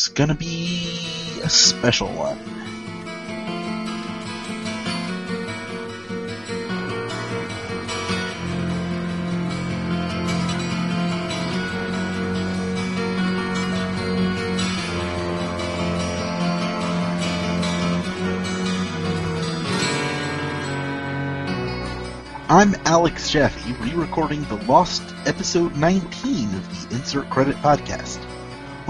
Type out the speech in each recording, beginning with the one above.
It's gonna be a special one. I'm Alex Jaffe, re-recording the lost episode 19 of the Insert Credit Podcast.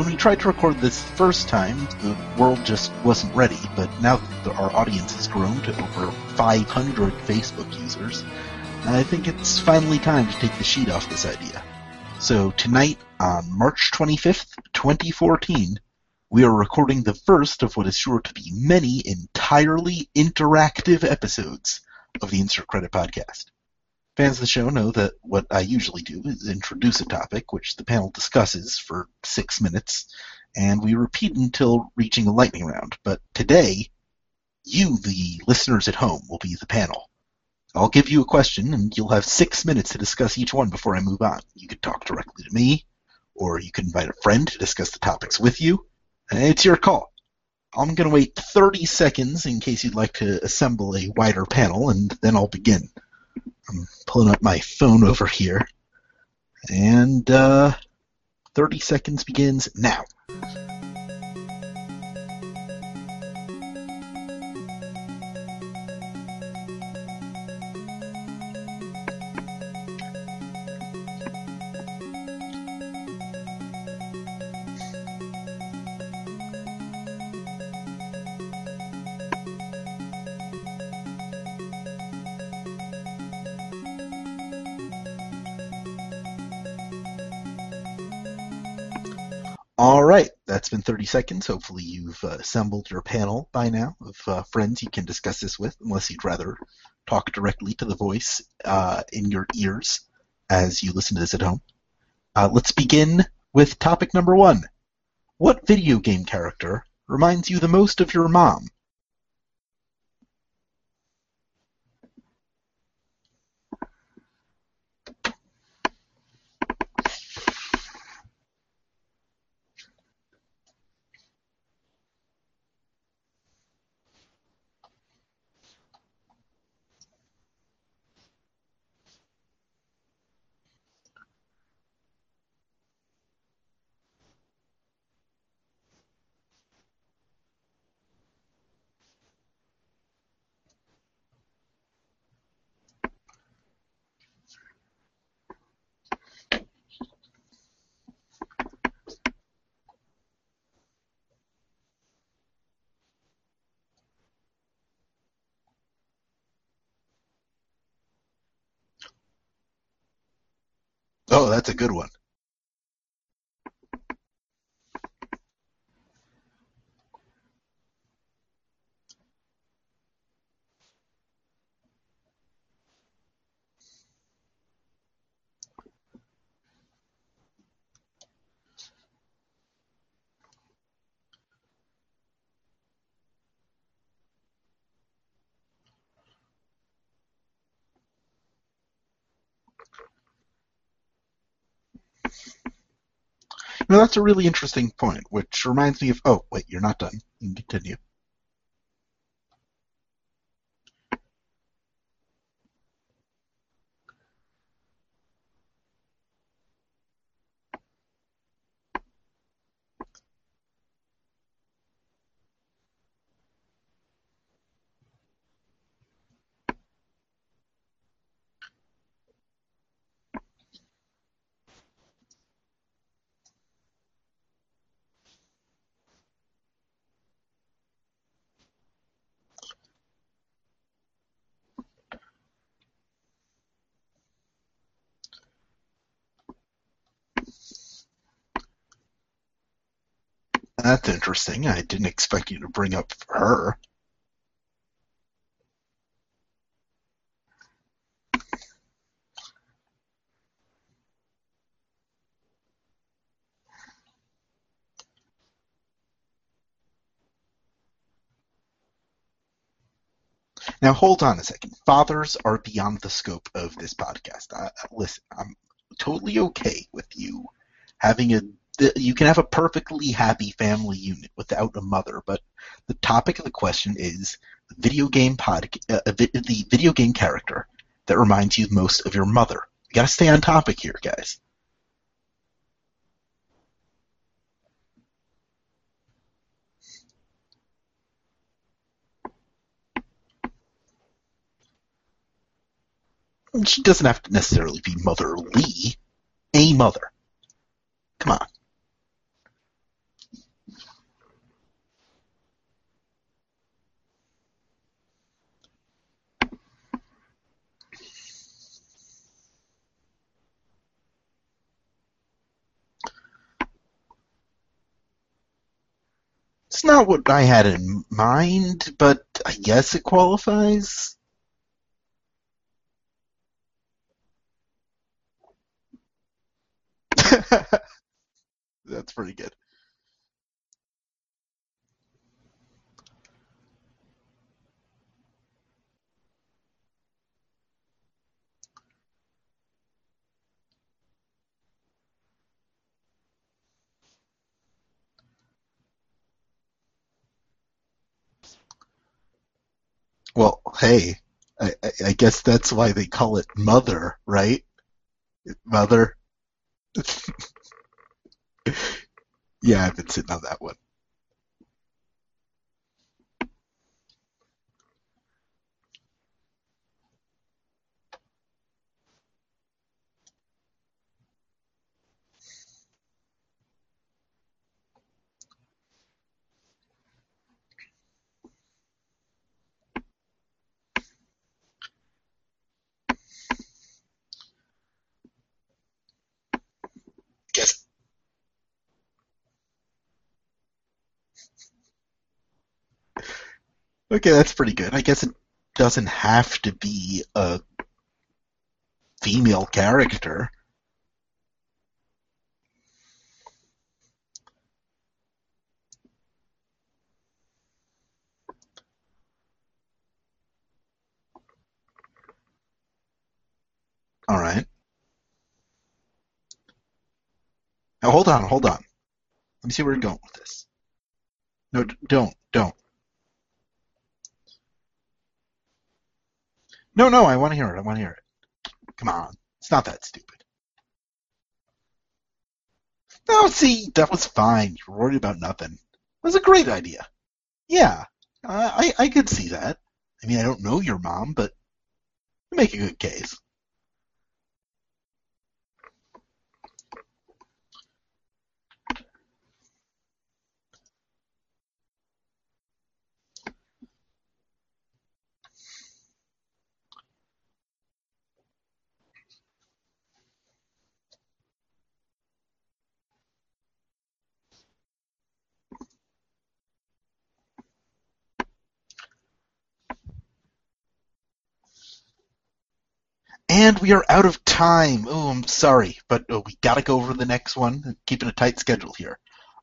When we tried to record this first time, the world just wasn't ready, but now that our audience has grown to over 500 Facebook users, I think it's finally time to take the sheet off this idea. So tonight, on March 25th, 2014, we are recording the first of what is sure to be many entirely interactive episodes of the Insert Credit Podcast. Fans of the show know that what I usually do is introduce a topic, which the panel discusses for six minutes, and we repeat until reaching a lightning round. But today, you, the listeners at home, will be the panel. I'll give you a question, and you'll have six minutes to discuss each one before I move on. You could talk directly to me, or you can invite a friend to discuss the topics with you. It's your call. I'm going to wait 30 seconds in case you'd like to assemble a wider panel, and then I'll begin. I'm pulling up my phone over here, and uh, 30 seconds begins now. All right, that's been 30 seconds. Hopefully, you've uh, assembled your panel by now of uh, friends you can discuss this with, unless you'd rather talk directly to the voice uh, in your ears as you listen to this at home. Uh, let's begin with topic number one. What video game character reminds you the most of your mom? Oh, that's a good one. No, that's a really interesting point, which reminds me of. Oh, wait, you're not done. You can continue. That's interesting. I didn't expect you to bring up her. Now, hold on a second. Fathers are beyond the scope of this podcast. I, listen, I'm totally okay with you having a the, you can have a perfectly happy family unit without a mother, but the topic of the question is the video game pod, uh, the video game character that reminds you most of your mother. You got to stay on topic here, guys. She doesn't have to necessarily be Mother Lee. A mother. Come on. It's not what I had in mind, but I guess it qualifies. That's pretty good. Well, hey, I, I guess that's why they call it Mother, right? Mother. yeah, I've been sitting on that one. Guess Okay, that's pretty good. I guess it doesn't have to be a female character. All right. Now hold on, hold on. Let me see where you're going with this. No, don't, don't. No, no, I want to hear it. I want to hear it. Come on. It's not that stupid. No, see, that was fine. You were worried about nothing. It was a great idea. Yeah, I I could see that. I mean, I don't know your mom, but you make a good case. And we are out of time. Oh, I'm sorry, but uh, we got to go over the next one. Keeping a tight schedule here.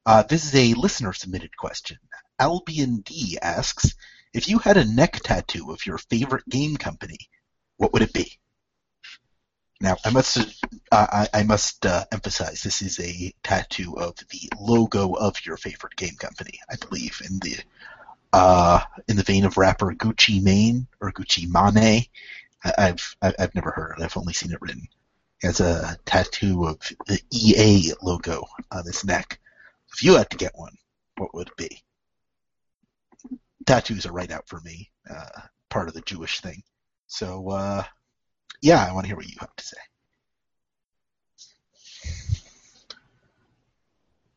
Uh, this is a listener submitted question. Albion D asks If you had a neck tattoo of your favorite game company, what would it be? Now, I must uh, I, I must uh, emphasize this is a tattoo of the logo of your favorite game company. I believe in the uh, in the vein of rapper Gucci Mane or Gucci Mane. I- I've I- I've never heard it. I've only seen it written. He has a tattoo of the EA logo on his neck. If you had to get one, what would it be? Tattoos are right out for me. Uh, part of the Jewish thing. So uh, yeah, I want to hear what you have to say.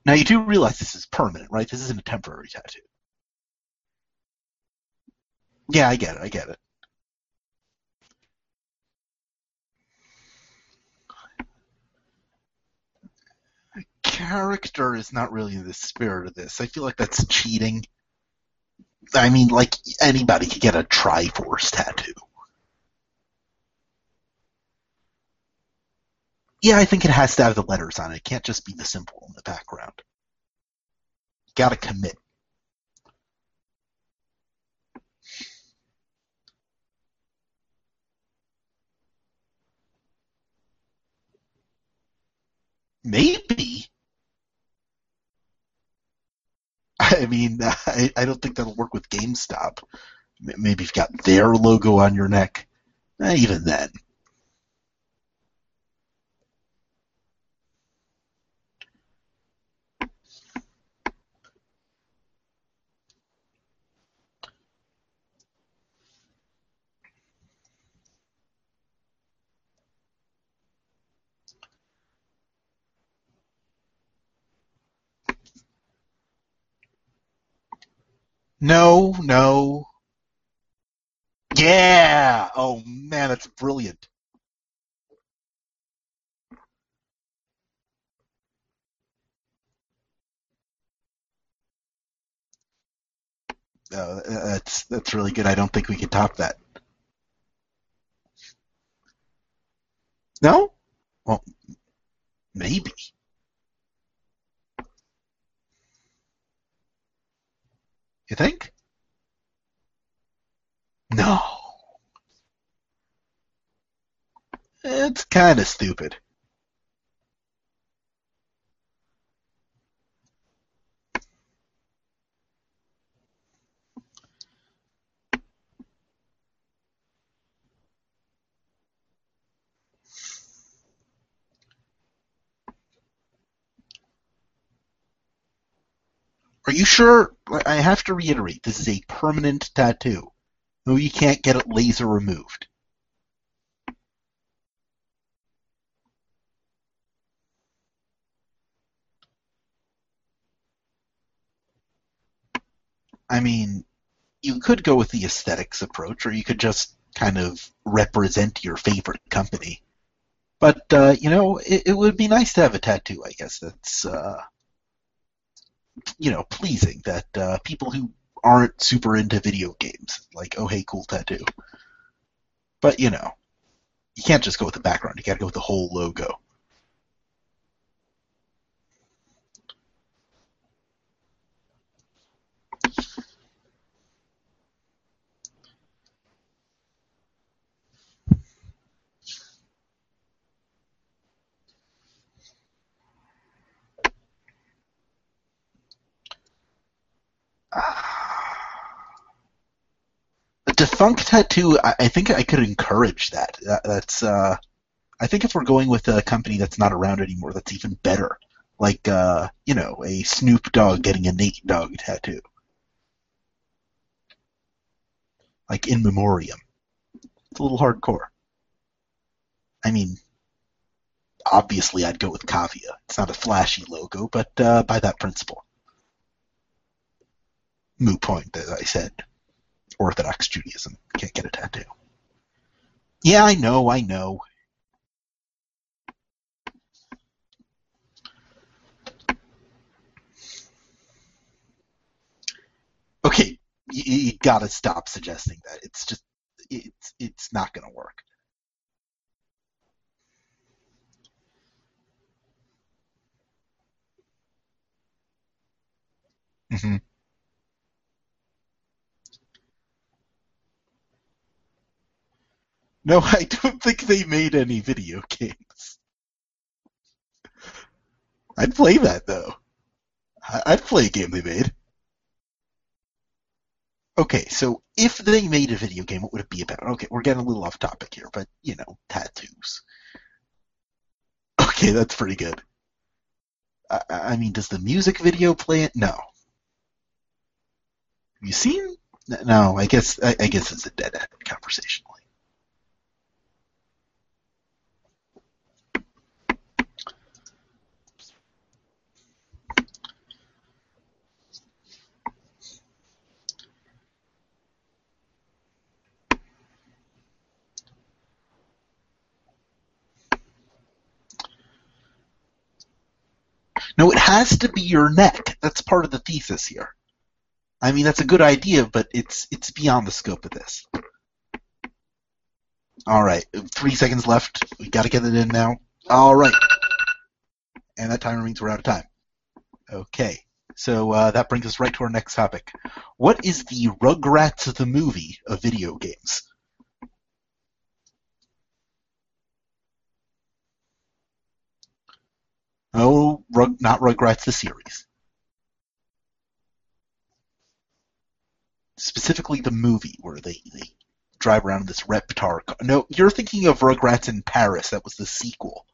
Now you do realize this is permanent, right? This isn't a temporary tattoo. Yeah, I get it. I get it. Character is not really the spirit of this. I feel like that's cheating. I mean, like anybody could get a Triforce tattoo. Yeah, I think it has to have the letters on it. It can't just be the symbol in the background. Gotta commit. Maybe. I mean, I, I don't think that'll work with GameStop. Maybe you've got their logo on your neck. Eh, even then. No, no. Yeah! Oh man, that's brilliant. Uh, that's that's really good. I don't think we can top that. No? Well, maybe. You think? No. It's kind of stupid. Are you sure? I have to reiterate, this is a permanent tattoo. No, you can't get it laser removed. I mean, you could go with the aesthetics approach, or you could just kind of represent your favorite company. But uh, you know, it, it, would be nice to have a tattoo. I guess that's uh, you know pleasing that uh, people who aren't super into video games like oh hey cool tattoo. But you know, you can't just go with the background. You got to go with the whole logo. Defunct tattoo. I, I, think I could encourage that. that that's. Uh, I think if we're going with a company that's not around anymore, that's even better. Like, uh, you know, a Snoop Dogg getting a Nate Dogg tattoo. Like in memoriam. It's a little hardcore. I mean, obviously I'd go with Cavia. It's not a flashy logo, but uh, by that principle. Moot point, as I said. Orthodox Judaism. Can't get a tattoo. Yeah, I know, I know. Okay, you, you gotta stop suggesting that. It's just, it's it's not gonna work. Mm-hmm. No, I don't think they made any video games. I'd play that though. I'd play a game they made. Okay, so if they made a video game, what would it be about? Okay, we're getting a little off topic here, but you know, tattoos. Okay, that's pretty good. I, I mean, does the music video play it? No. Have you seen? No, I guess I, I guess it's a dead end conversation. No, it has to be your neck. That's part of the thesis here. I mean, that's a good idea, but it's it's beyond the scope of this. All right, three seconds left. We got to get it in now. All right, and that timer means we're out of time. Okay, so uh, that brings us right to our next topic. What is the Rugrats of the movie of video games? Oh, Rug, not Rugrats the series. specifically the movie where they, they drive around in this Reptar. car. No, you're thinking of Rugrats in Paris. That was the sequel.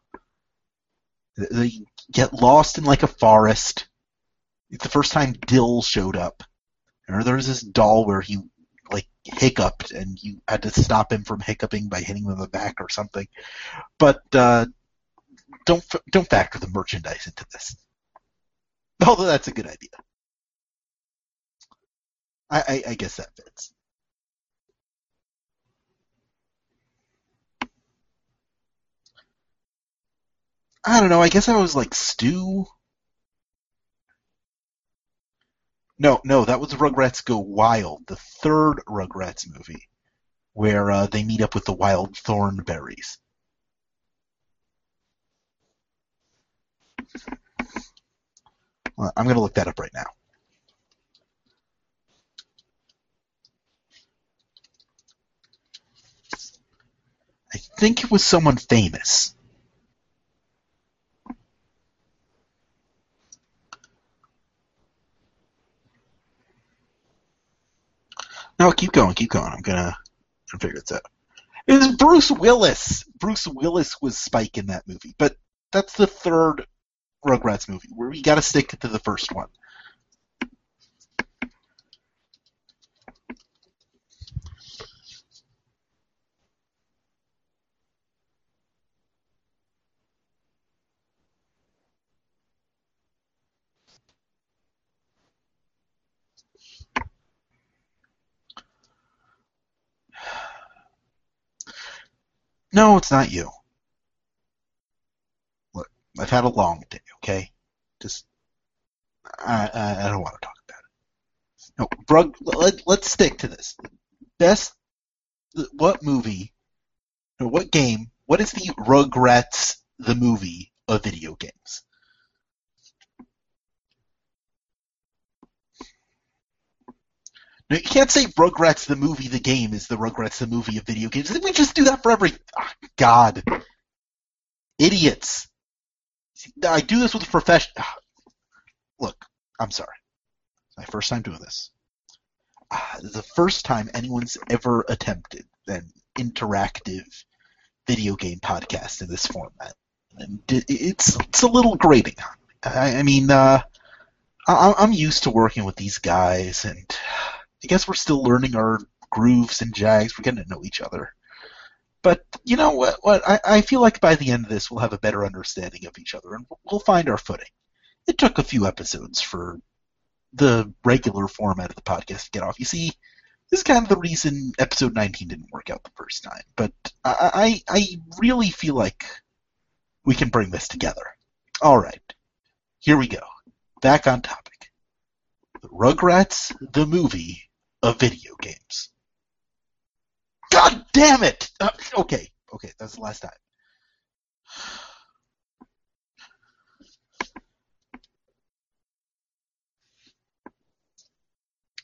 They get lost in like a forest. It's the first time Dil showed up. And there's this doll where he like hiccuped and you had to stop him from hiccuping by hitting him in the back or something. But uh, don't don't factor the merchandise into this. Although that's a good idea. I, I, I guess that fits. I don't know. I guess I was like Stu. No, no, that was Rugrats Go Wild, the third Rugrats movie, where uh, they meet up with the wild Thornberrys. Well, I'm going to look that up right now. I think it was someone famous. No, keep going, keep going. I'm gonna, figure this out. It was Bruce Willis. Bruce Willis was Spike in that movie, but that's the third Rugrats movie where we got to stick to the first one. No, it's not you. I've had a long day, okay? Just, I, I, I don't want to talk about it. No, Brug, let, let's stick to this. Best, what movie, or what game, what is the Rugrats, the movie, of video games? No, you can't say Rugrats the movie, the game is the Rugrats the movie of video games. Didn't we just do that for every? Oh, God, idiots! See, I do this with a profession. Look, I'm sorry. It's my first time doing this. Uh, the first time anyone's ever attempted an interactive video game podcast in this format, it's it's a little grating. I, I mean, uh, I, I'm used to working with these guys, and I guess we're still learning our grooves and jags. We're getting to know each other. But you know what? What I, I feel like by the end of this, we'll have a better understanding of each other, and we'll find our footing. It took a few episodes for the regular format of the podcast to get off. You see, this is kind of the reason episode 19 didn't work out the first time. But I, I, I really feel like we can bring this together. All right, here we go. Back on topic. The Rugrats the movie of video games. God damn it! Uh, okay, okay, that's the last time.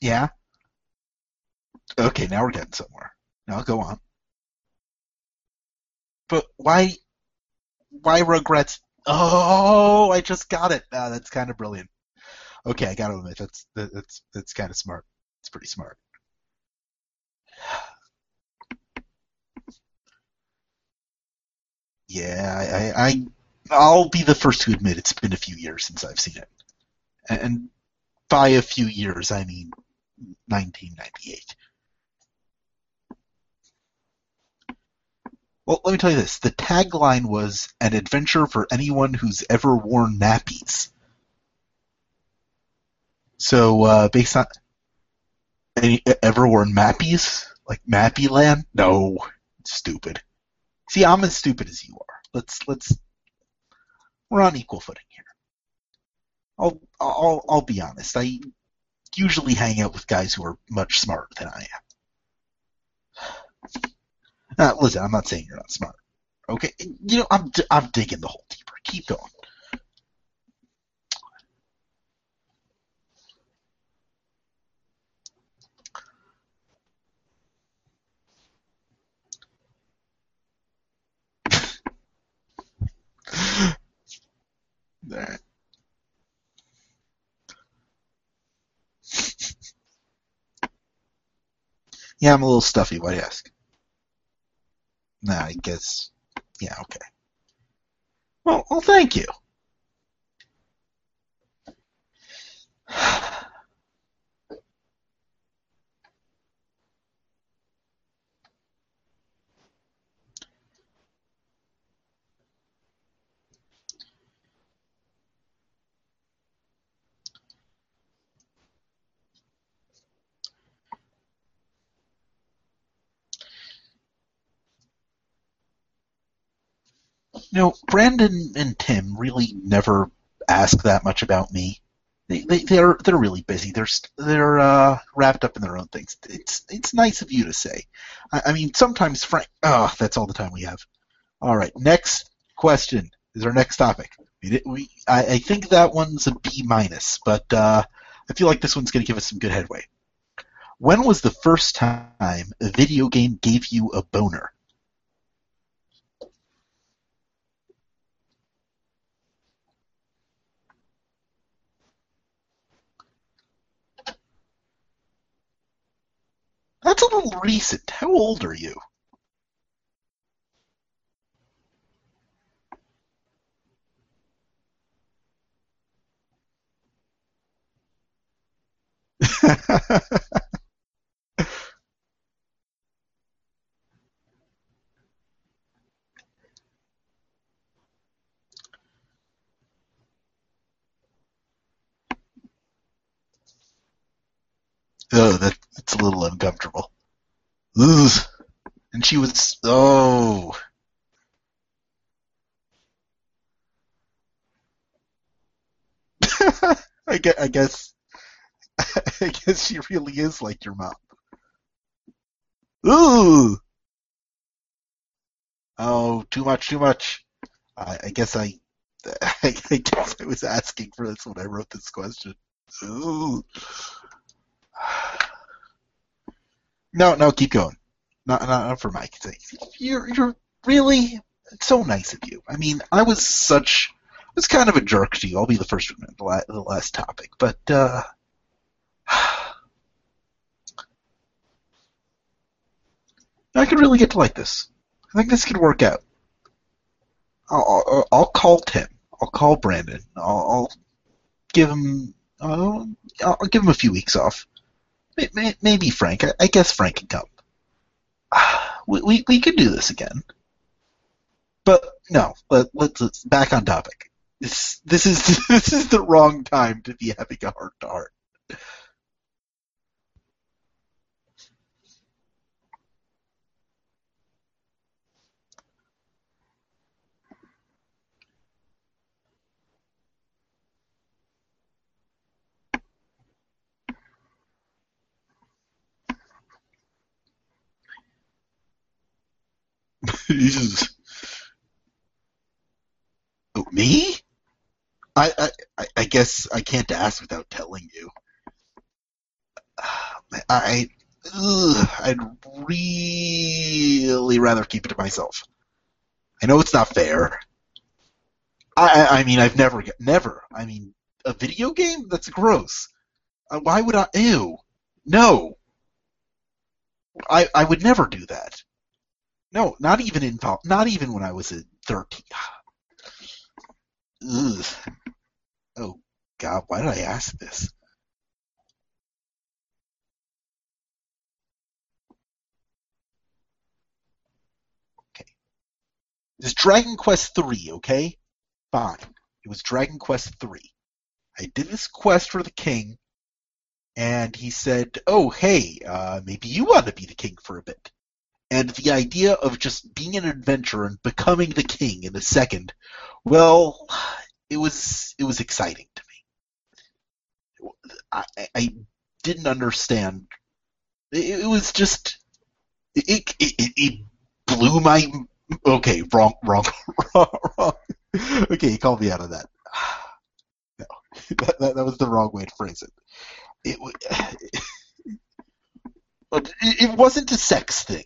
Yeah? Okay, now we're getting somewhere. Now go on. But why why regrets? Oh, I just got it. Ah, that's kind of brilliant. Okay, I gotta admit that's that's that's kind of smart. It's pretty smart. Yeah, I, I I'll be the first to admit it's been a few years since I've seen it, and by a few years I mean 1998. Well, let me tell you this: the tagline was "an adventure for anyone who's ever worn nappies." So, uh, based on any ever worn mappies? Like Mappy Land? No. Stupid. See, I'm as stupid as you are. Let's let's we're on equal footing here. I'll I'll I'll be honest. I usually hang out with guys who are much smarter than I am. Uh, listen, I'm not saying you're not smart. Okay, you know I'm I'm digging the hole deeper. Keep going. That Yeah, I'm a little stuffy. Why do you ask? Nah, I guess. Yeah, okay. Well, well, thank you. You know, Brandon and Tim really never ask that much about me. They, they they're they're really busy. They're they're uh, wrapped up in their own things. It's it's nice of you to say. I, I mean, sometimes Frank. Oh, that's all the time we have. All right, next question is our next topic. We, we I, I think that one's a B minus, but uh, I feel like this one's going to give us some good headway. When was the first time a video game gave you a boner? That's a little recent. How old are you? oh, that, that's a little uncomfortable. Ugh. And she was. Oh. I guess, I guess. I guess she really is like your mom. Ooh. Oh, too much, too much. I, I guess I, I, guess I was asking for this when I wrote this question. Ooh. No, no, keep going. Not, not, for Mike's sake. You're, you're really it's so nice of you. I mean, I was such, I was kind of a jerk to you. I'll be the first to admit the, la- the last topic, but uh, I could really get to like this. I think this could work out. I'll, I'll, I'll call Tim. I'll call Brandon. I'll, I'll give him. Uh, I'll give him a few weeks off. May- may- Maybe Frank. I, I guess Frank can come. We, we we could do this again. But no, let, let's, let's back on topic. This this is this is the wrong time to be having a heart to heart. Oh, me? I, I I- guess I can't ask without telling you. I ugh, I'd really rather keep it to myself. I know it's not fair. I I I mean I've never never. I mean a video game that's gross. Uh, Why would I? Ew. No. I I would never do that. No, not even in not even when I was a thirteen. Ugh. Oh God, why did I ask this? Okay, it's Dragon Quest three. Okay, fine. It was Dragon Quest three. I did this quest for the king, and he said, "Oh, hey, uh, maybe you want to be the king for a bit." And the idea of just being an adventurer and becoming the king in a second, well, it was it was exciting to me. I, I- didn't understand. It, it was just it, it it blew my okay wrong wrong wrong wrong. Okay, you called me out of that. No, that, that, that was the wrong way to phrase it. It it, it wasn't a sex thing.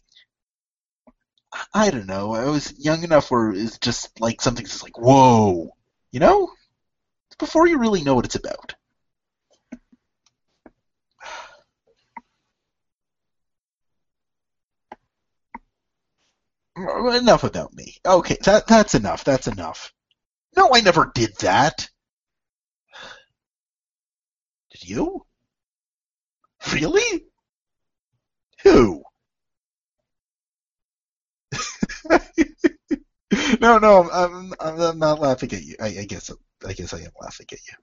I don't know. I was young enough where it's just like something's just like whoa, you know, before you really know what it's about. enough about me. Okay, that that's enough. That's enough. No, I never did that. Did you? Really? Who? no, no, I'm, I'm, I'm not laughing at you. I, I guess I guess I am laughing at you.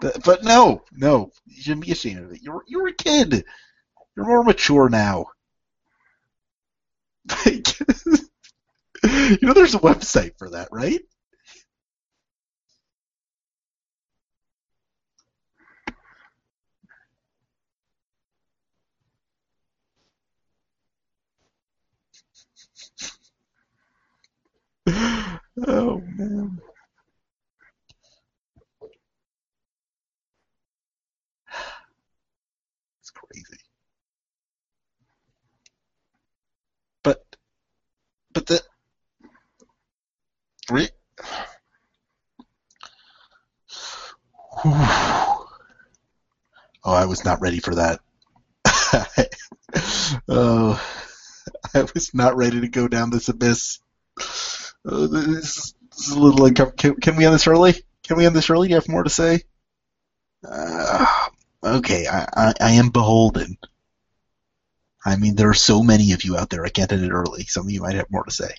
But, but no, no, you shouldn't be ashamed of it. You're you're a kid. You're more mature now. you know, there's a website for that, right? Oh man. It's crazy. But but the re- oh, I was not ready for that. oh, I was not ready to go down this abyss. Uh, this, is, this, is, a little uncomfortable. Can, can, we end this early? Can we end this early? Do you have more to say? Uh, okay, I, I, I, am beholden. I mean, there are so many of you out there. I can't end it early. Some of you might have more to say.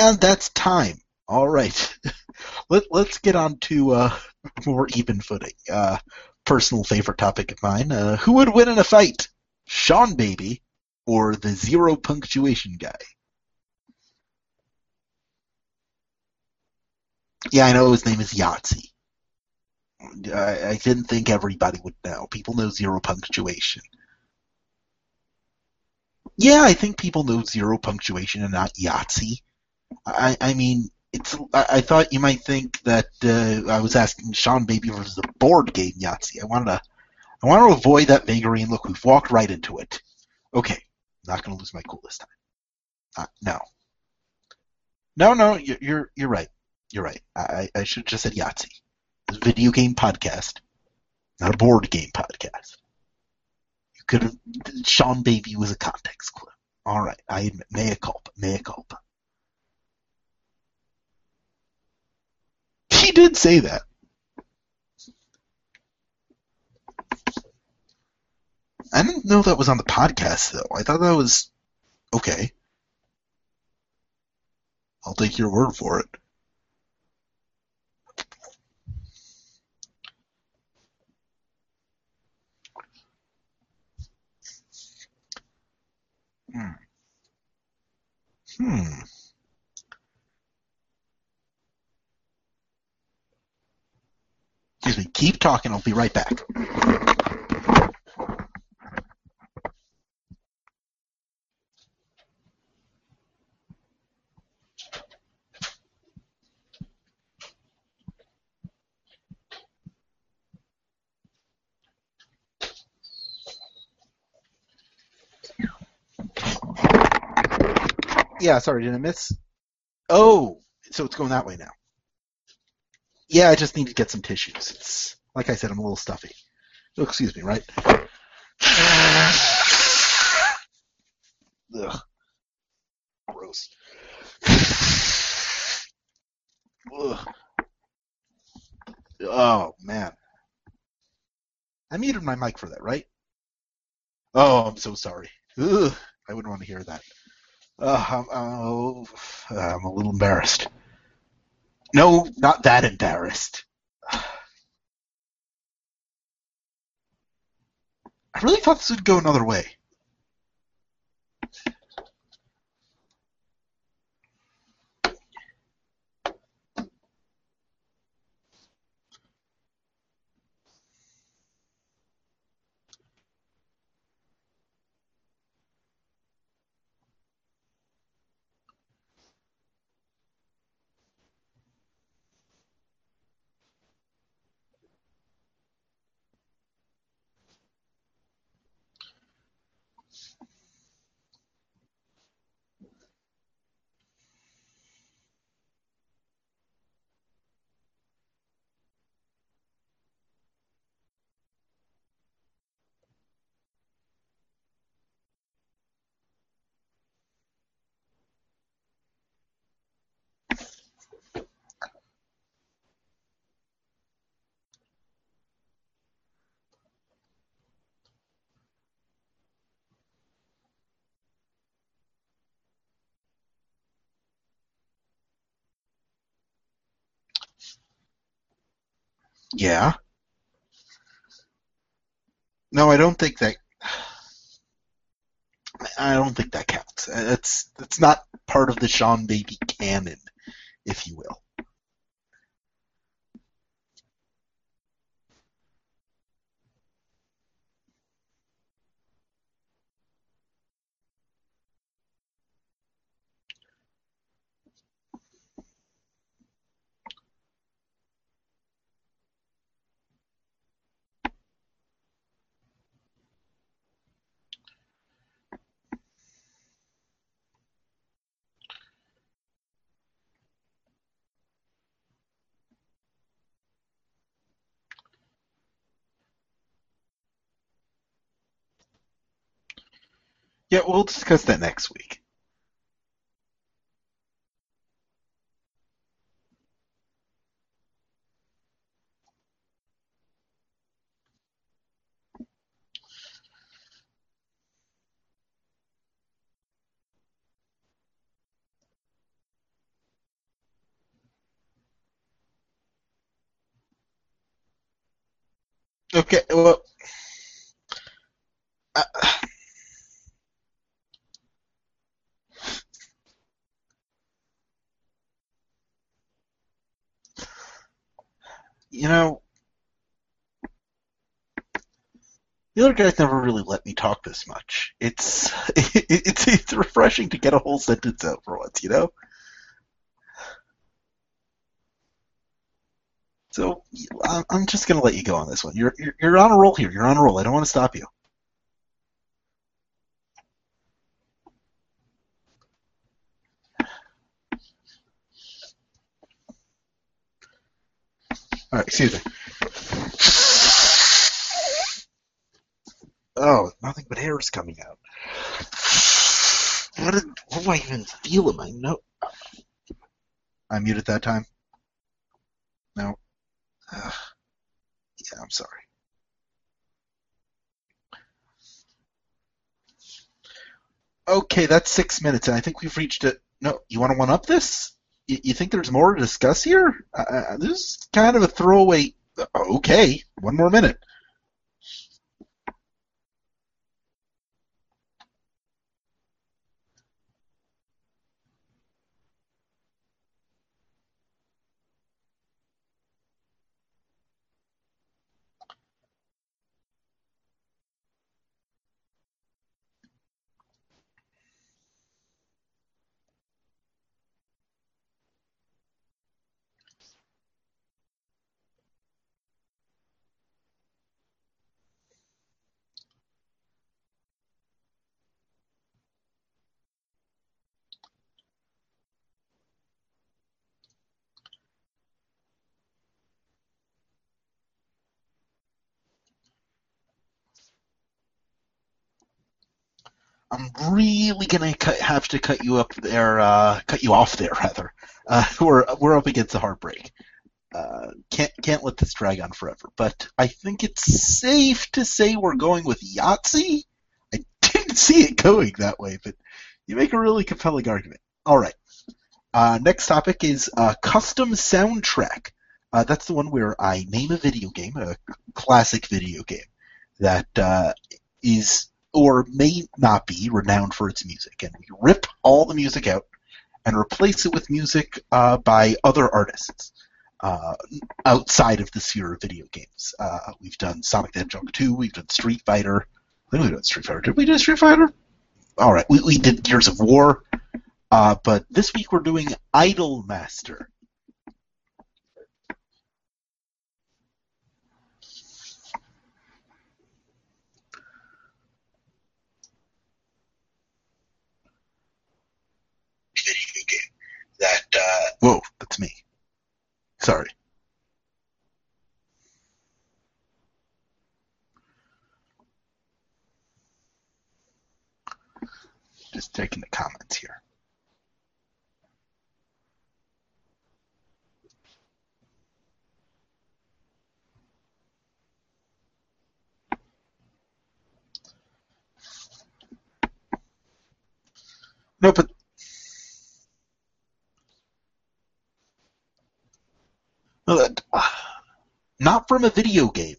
And that's time. All right. Let, let's get on to uh, more even footing. Uh, personal favorite topic of mine. Uh, who would win in a fight? Seanbaby or the zero punctuation guy? Yeah, I know his name is Yahtzee. I, I didn't think everybody would know. People know zero punctuation. Yeah, I think people know zero punctuation and not Yahtzee. I, I mean, it's. I, I, thought you might think that uh, I was asking Seanbaby versus a board game Yahtzee. I wanted to. I want to avoid that vagary and look. We've walked right into it. Okay, not going to lose my cool this time. Uh, no. No, no, you're, you're you're right. You're right. I, I should have just said Yahtzee. It's a video game podcast, not a board game podcast. You could have. Seanbaby was a context clue. All right, I admit. Mea culpa. Mea culpa. He did say that. I didn't know that was on the podcast, though. I thought that was okay. I'll take your word for it. Hmm. Hmm. Excuse me. Keep talking. I'll be right back. Yeah, sorry, did I miss? Oh, so it's going that way now. Yeah, I just need to get some tissues. It's like I said, I'm a little stuffy. Oh, excuse me, right? Ugh. Gross. Ugh. Oh man. I muted my mic for that, right? Oh, I'm so sorry. Ugh. I wouldn't want to hear that. Uh, I'm, I'm a little embarrassed. No, not that embarrassed. I really thought this would go another way. Yeah. No, I don't think that. I don't think that counts. It's it's not part of the Seanbaby canon, if you will. Yeah, we'll discuss that next week. Okay, well, uh, you know, the other guys never really let me talk this much. It's it's it's refreshing to get a whole sentence out for once, you know. So I'm I'm just gonna let you go on this one. You're you're, you're on a roll here. You're on a roll. I don't want to stop you. All right, excuse me. Oh, nothing but hair is coming out. What, did, what do I even feel in my nose? I muted that time. No. Ugh. yeah, I'm sorry. Okay, that's six minutes, and I think we've reached it. No, you want to one up this? You, you think there's more to discuss here? Uh, uh, this is kind of a throwaway. Okay, one more minute. Really gonna have to cut you up there, uh, cut you off there rather. Uh, we're we're up against a heartbreak. Uh, can't can't let this drag on forever. But I think it's safe to say we're going with Yahtzee. I didn't see it going that way, but you make a really compelling argument. All right. Uh, next topic is uh, custom soundtrack. Uh, that's the one where I name a video game, a classic video game that is or may not be renowned for its music, and we rip all the music out and replace it with music uh, by other artists uh, outside of the sphere of video games. Uh, we've done Sonic the Hedgehog 2, we've done Street Fighter. I think we did Street Fighter. Did we do Street Fighter? All right, we, we did Gears of War. Uh, but this week we're doing Idolmaster. Video game that uh, whoa, that's me. Sorry. Just taking the comments here. No, but no, that, uh, not from a video game.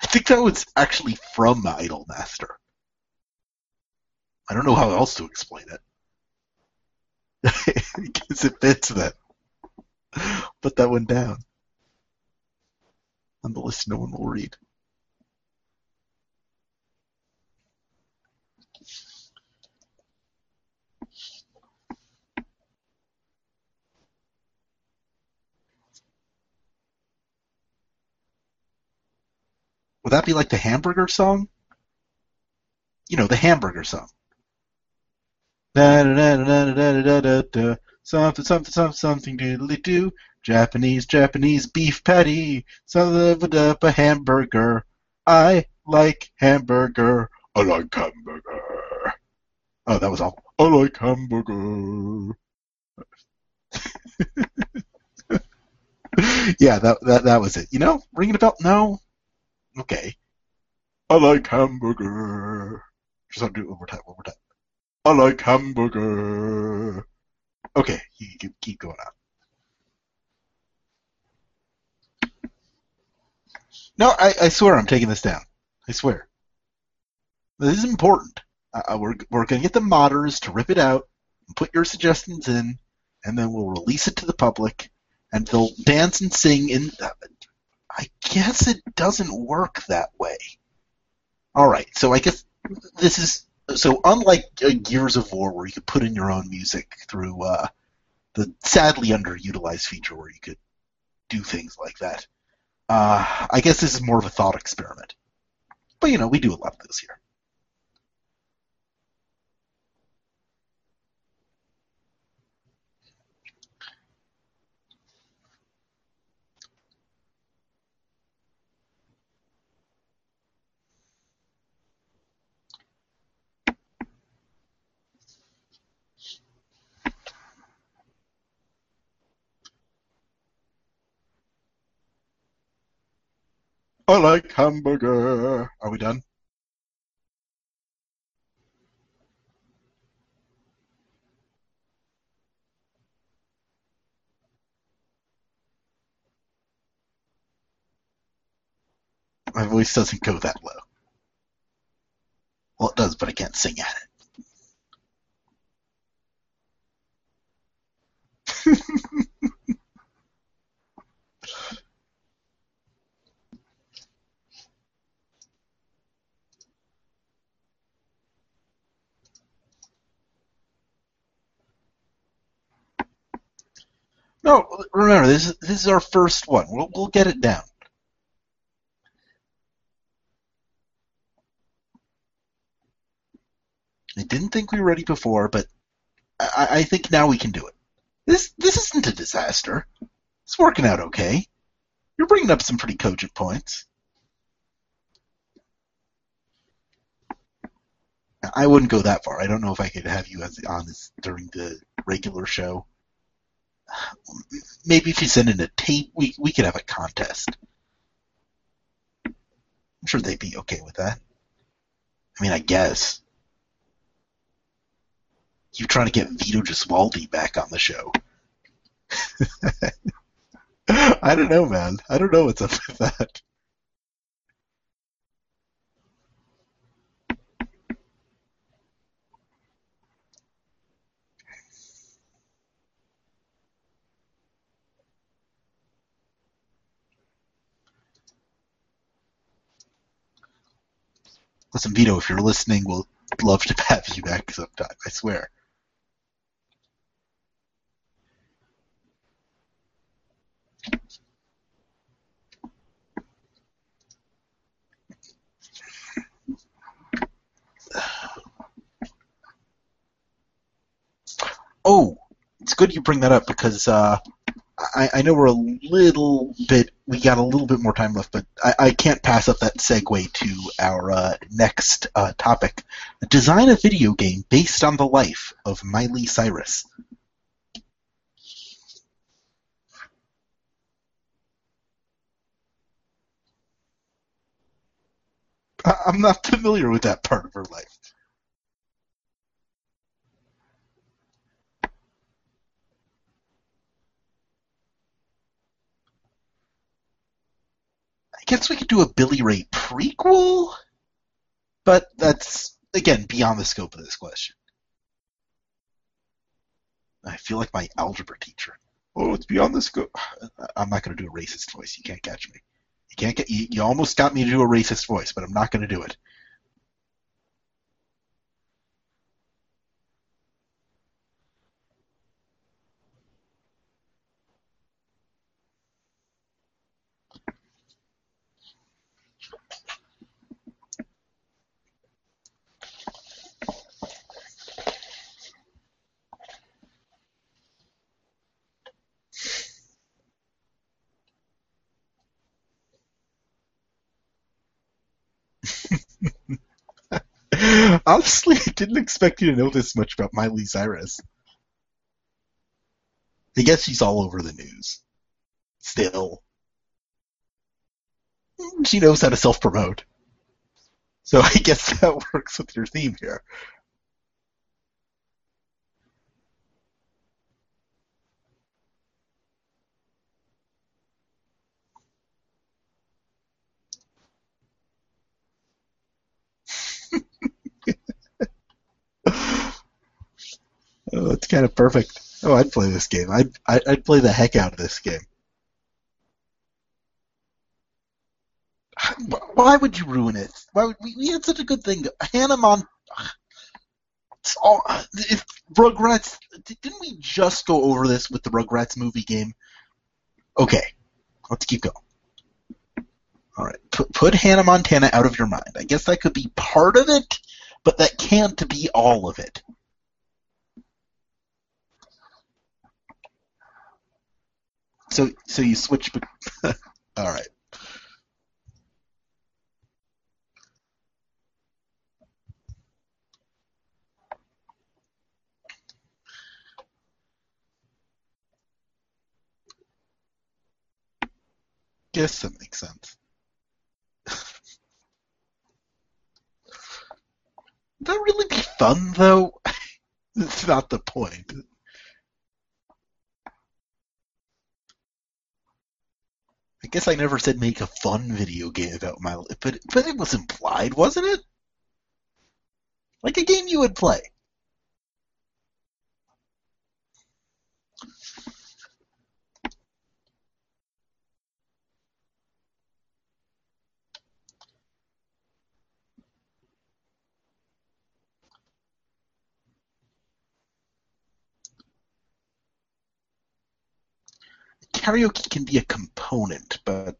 I think that was actually from Idolmaster. I don't know how else to explain it. Because it fits then. Put that one down. On the list no one will read. Would that be like the hamburger song? You know, the hamburger song. Something, something, something, something, doodly do. Japanese, Japanese beef patty. Something up a hamburger. I like hamburger. I like hamburger. Oh, that was all. I like hamburger. yeah, that, that that was it. You know, ringing a bell? No, Okay. I like hamburger. Just I'll do it one more time, one more time. I like hamburger. Okay, you can keep going on. No, I, I swear I'm taking this down. I swear. This is important. Uh, we're we're going to get the modders to rip it out and put your suggestions in, and then we'll release it to the public, and they'll dance and sing in. Uh, I guess it doesn't work that way. All right, so I guess this is so unlike uh, Gears of War, where you could put in your own music through uh, the sadly underutilized feature where you could do things like that. Uh, I guess this is more of a thought experiment, but you know we do a lot of those here. I like hamburger. Are we done? My voice doesn't go that low. Well, it does, but I can't sing at it. No, remember this. Is, this is our first one. We'll we'll get it down. I didn't think we were ready before, but I, I think now we can do it. This this isn't a disaster. It's working out okay. You're bringing up some pretty cogent points. I wouldn't go that far. I don't know if I could have you as on this during the regular show maybe if send in a tape, we we could have a contest. I'm sure they'd be okay with that. I mean, I guess. You trying to get Vito Gesualdi back on the show? I don't know, man. I don't know what's up with that. Listen, Vito, if you're listening, we'll love to have you back sometime. I swear. Oh, it's good you bring that up because uh, I, I, know we're a little bit, we got a little bit more time left, but I, I can't pass up that segue to our uh, next uh, topic. Design a video game based on the life of Miley Cyrus. I, I'm not familiar with that part of her life. Guess we could do a Billy Ray prequel, but that's again beyond the scope of this question. I feel like my algebra teacher. Oh, it's beyond the scope. I'm not going to do a racist voice. You can't catch me. You can't get. You, you almost got me to do a racist voice, but I'm not going to do it. Honestly, I didn't expect you to know this much about Miley Cyrus. I guess she's all over the news. Still. She knows how to self promote. So I guess that works with your theme here. Oh, it's kind of perfect. Oh, I'd play this game. I'd, I'd play the heck out of this game. Why would you ruin it? Why would we, we had such a good thing? Hannah Mon. All, if Rugrats, didn't we just go over this with the Rugrats movie game? Okay, let's keep going. All right, put Hannah Montana out of your mind. I guess that could be part of it, but that can't be all of it. So so you switch. All right. Guess that makes sense. Would that really be fun, though? it's not the point. I guess I never said make a fun video game about my life, but but it was implied, wasn't it? Like a game you would play. Karaoke can be a component, but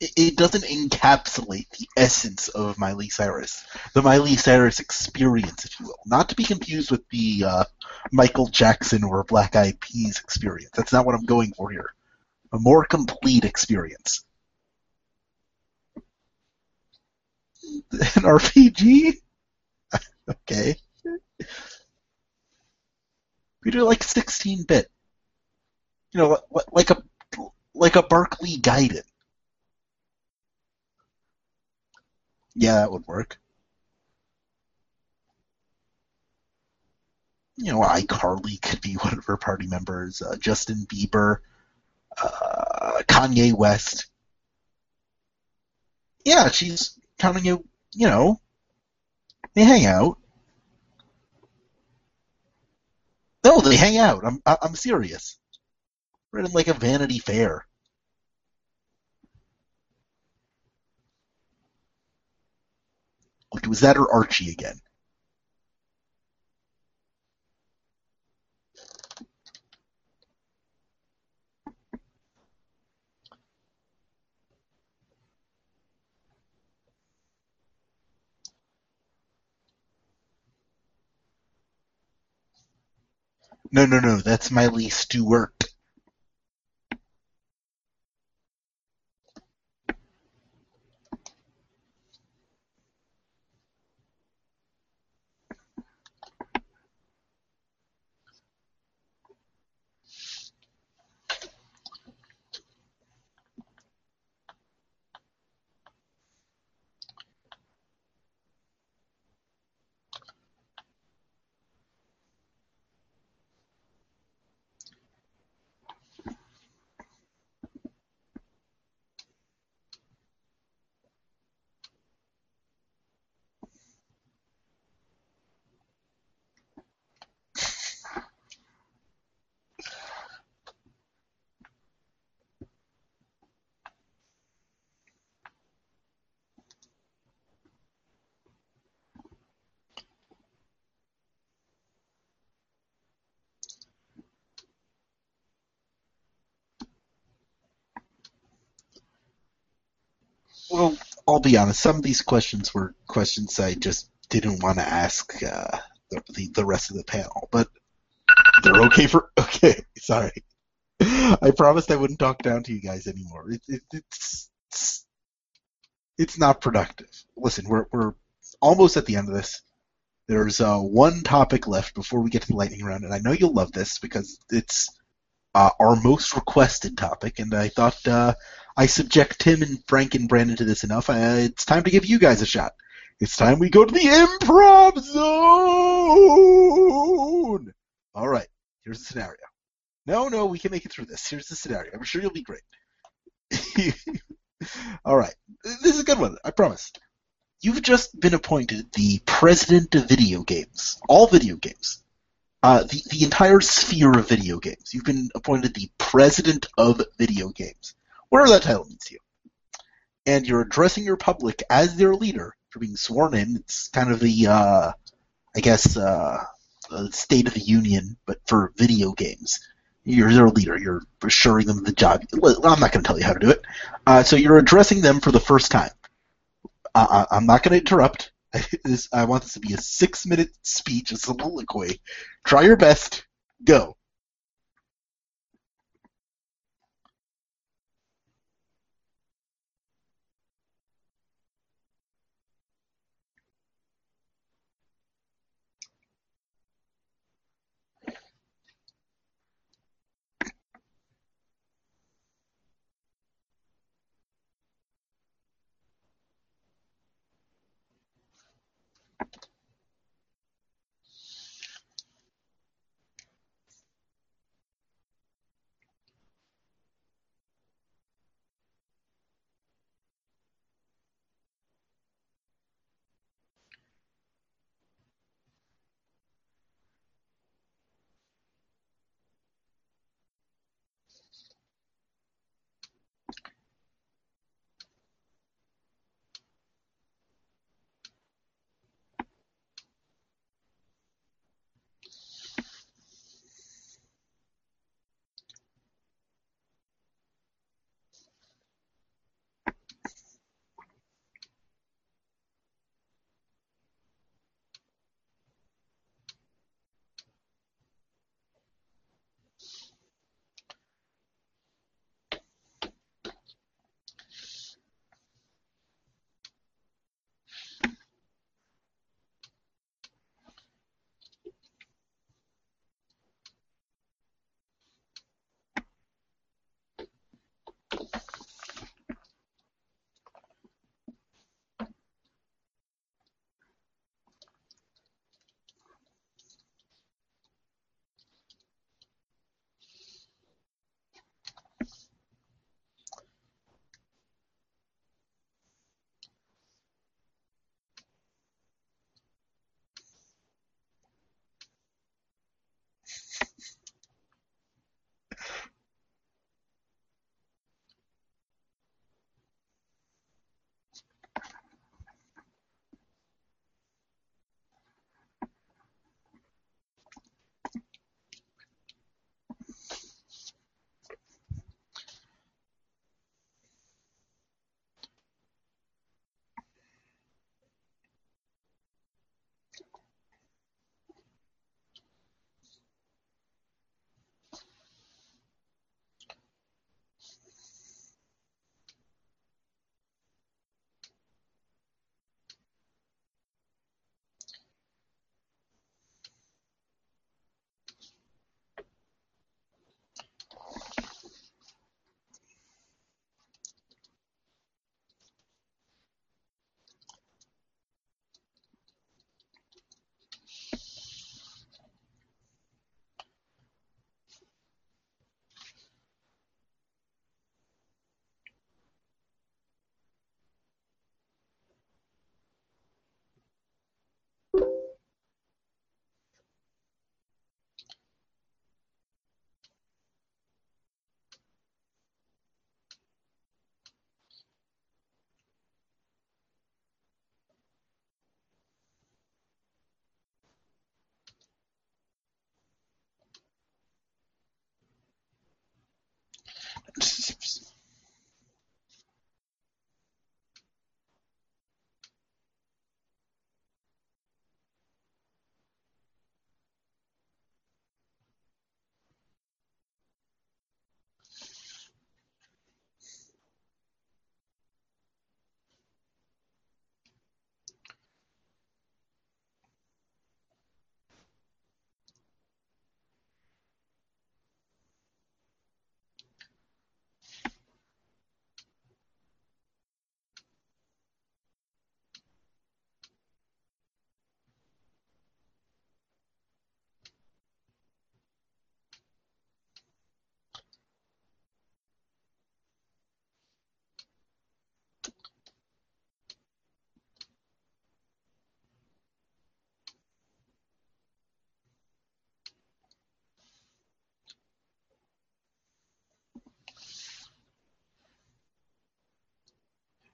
it, doesn't encapsulate the essence of Miley Cyrus, the Miley Cyrus experience, if you will. Not to be confused with the uh, Michael Jackson or Black Eyed Peas experience. That's not what I'm going for here. A more complete experience. An RPG? okay. We do like 16 bit you know, like a like a Barkley Gaiden. Yeah, that would work. You know, iCarly could be one of her party members. Uh, Justin Bieber, uh, Kanye West. Yeah, she's counting you. You know, they hang out. No, they hang out. I'm I'm serious. We're like a Vanity Fair. Was that or Archie again? No, no, no. That's Miley Stewart. I'll be honest. Some of these questions were questions I just didn't want to ask uh, the, the the rest of the panel, but they're okay for okay. Sorry, I promised I wouldn't talk down to you guys anymore. It, it, it's, it's it's not productive. Listen, we're we're almost at the end of this. There's uh, one topic left before we get to the lightning round, and I know you'll love this because it's uh, our most requested topic, and I thought uh, I subject Tim and Frank and Brandon to this enough. It's time to give you guys a shot. It's time we go to the improv zone. All right, here's the scenario. No, no, we can make it through this. Here's the scenario. I'm sure you'll be great. All right, this is a good one. I promise. You've just been appointed the president of video games, all video games, uh, the the entire sphere of video games. You've been appointed the president of video games, whatever that title means to you, and you're addressing your public as their leader. You're being sworn in. It's kind of the, uh, I guess, uh, State of the Union, but for video games. You're their leader. You're assuring them the job. Well, I'm not going to tell you how to do it. Uh, so you're addressing them for the first time. Uh, I'm not going to interrupt. I want this to be a six-minute speech, a soliloquy. Try your best. Go.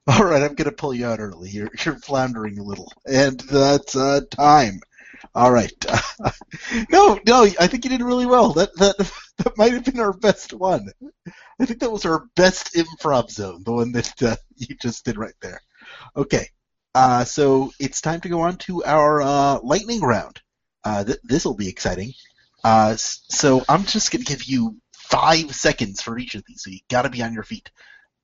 All right, I'm going to pull you out early. You're, you're floundering a little, and that's uh, time. All right. no, no, I think you did really well. That that that might have been our best one. I think that was our best improv zone, the one that uh, you just did right there. Okay, uh, so it's time to go on to our uh, lightning round. Uh, th- this will be exciting. Uh, so I'm just going to give you five seconds for each of these, so you got to be on your feet.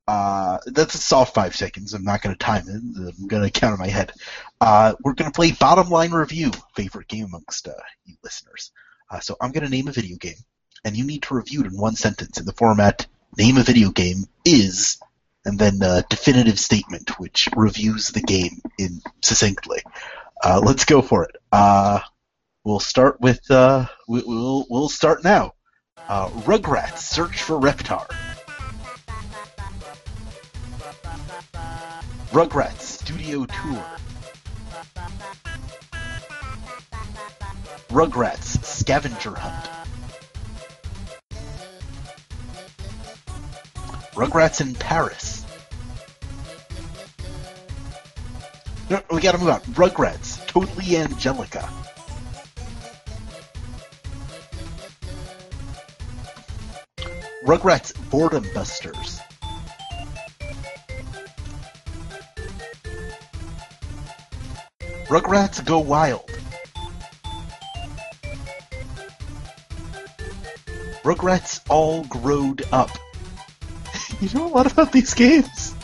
Uh, that's a soft five seconds. I'm not going to time it. I'm going to count in my head. Uh, we're going to play bottom line review, favorite game amongst uh, you listeners. Uh, so I'm going to name a video game, and you need to review it in one sentence in the format name a video game is, and then a definitive statement which reviews the game in succinctly. Uh, let's go for it. Uh, we'll start with we, will we'll start now. Rugrats Search for Reptar. Rugrats Studio Tour. Rugrats Scavenger Hunt. Rugrats in Paris. No, we gotta move on. Rugrats Totally Angelica. Rugrats Boredom Busters. Rugrats Go Wild. Rugrats All Growed Up. you know a lot about these games.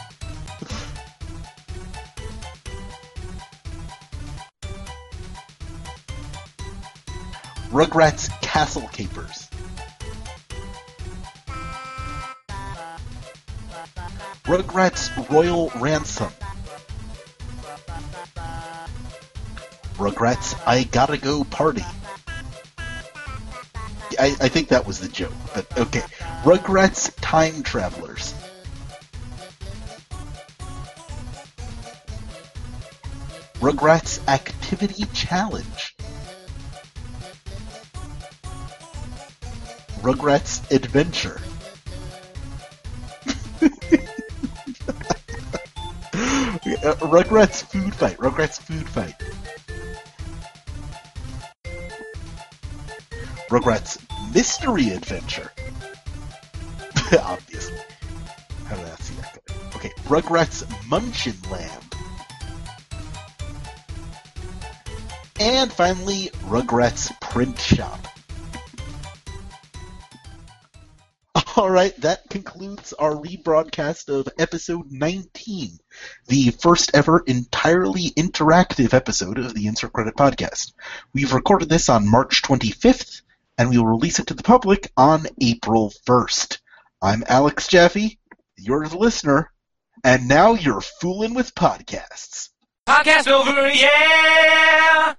Rugrats Castle Capers. Rugrats Royal Ransom. Rugrats I Gotta Go Party. I, I think that was the joke, but okay. Rugrats Time Travelers. Rugrats Activity Challenge. Rugrats Adventure. Uh, Rugrats Food Fight. Rugrats Food Fight. Rugrats Mystery Adventure. Obviously. How did I see that coming? Okay, Rugrats Munchin Land. And finally, Rugrats Print Shop. All right, that concludes our rebroadcast of episode 19, the first ever entirely interactive episode of the Insert Credit Podcast. We've recorded this on March 25th, and we will release it to the public on April 1st. I'm Alex Jaffe, you're the listener, and now you're fooling with podcasts. Podcast over, yeah!